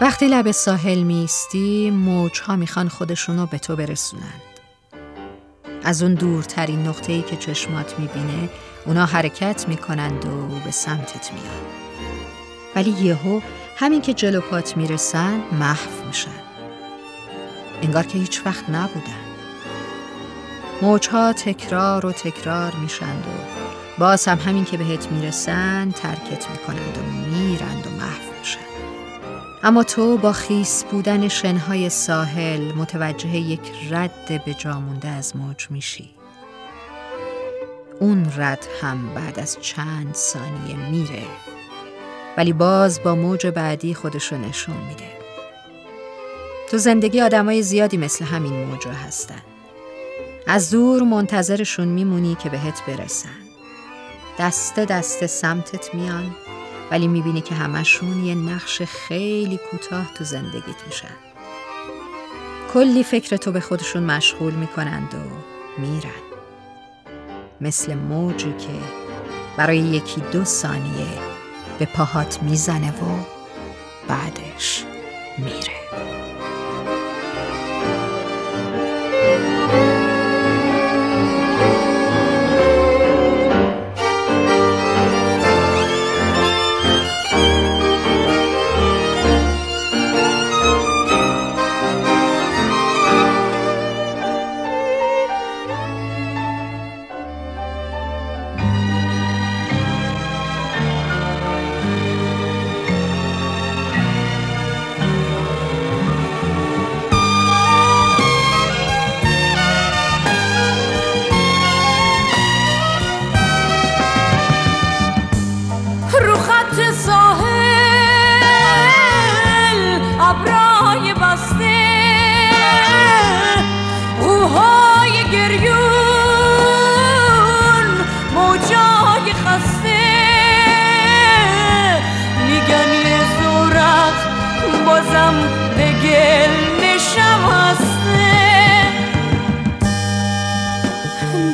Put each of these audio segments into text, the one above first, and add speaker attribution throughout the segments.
Speaker 1: وقتی لب ساحل میستی موجها می‌خوان خودشونو به تو برسونند. از اون دورترین نقطه ای که چشمات می‌بینه اونا حرکت می‌کنند و به سمتت میان. ولی یهو همین که جلو پات می‌رسن محو میشن. انگار که هیچ وقت نبودن. موجها تکرار و تکرار میشند و باز هم همین که بهت می‌رسن ترکت می‌کنند و میرند و محو میشن. اما تو با خیس بودن شنهای ساحل متوجه یک رد به جامونده از موج میشی. اون رد هم بعد از چند ثانیه میره ولی باز با موج بعدی خودشو نشون میده. تو زندگی آدمای زیادی مثل همین موجا هستن. از دور منتظرشون میمونی که بهت برسن. دسته دسته سمتت میان ولی می‌بینی که همشون یه نقش خیلی کوتاه تو زندگیت میشن. کلی فکر تو به خودشون مشغول می‌کنند و میرن. مثل موجی که برای یکی دو ثانیه به پاهات می‌زنه و بعدش میره.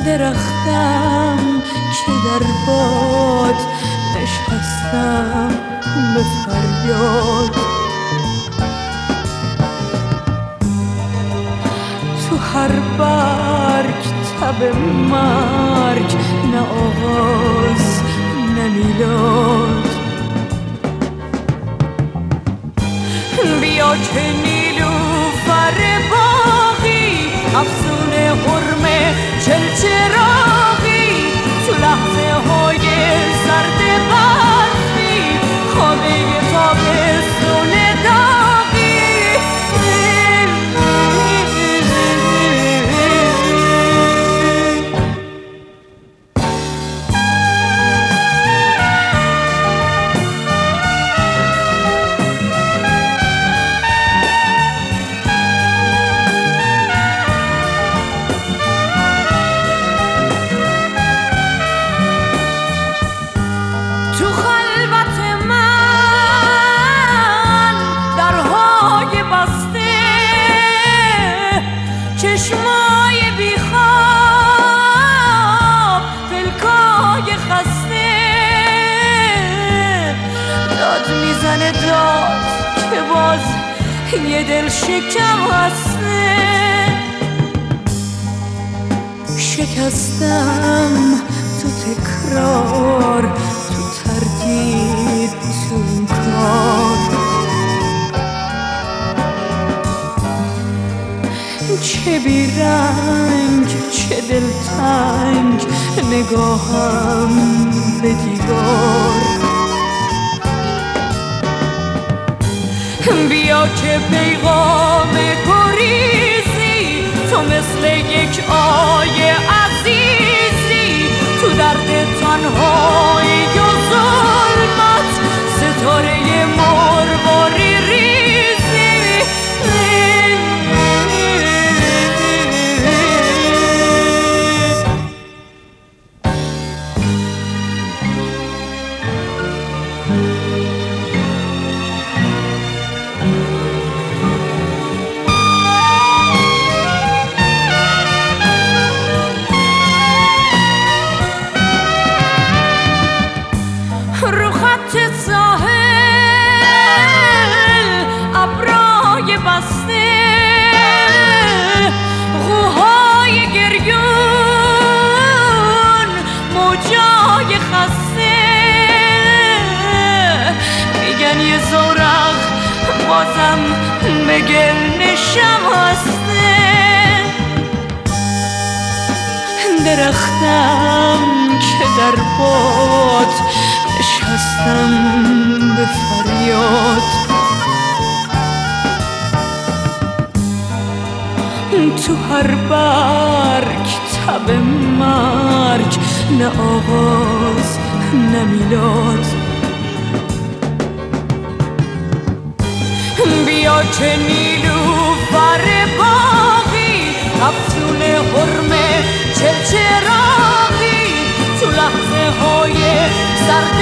Speaker 2: درختم که در باد نشستم به فریاد تو هر برگ تب مرگ نه آغاز نه میلاد بیا که یه دل شکم هسته. شکستم تو تکرار تو تردید تو این کار چه بیرنگ چه دلتنگ نگاهم به دیوار. بیا که پیغام گریزی تو مثل یک آیه به گل نشم هسته. درختم که در باد نشستم به فریاد. تو هر برگ تب مرگ نه آغاز نه میلاد. بیا که نیلوفر باقی افسون چه چلچراقی تو لحظه های سرد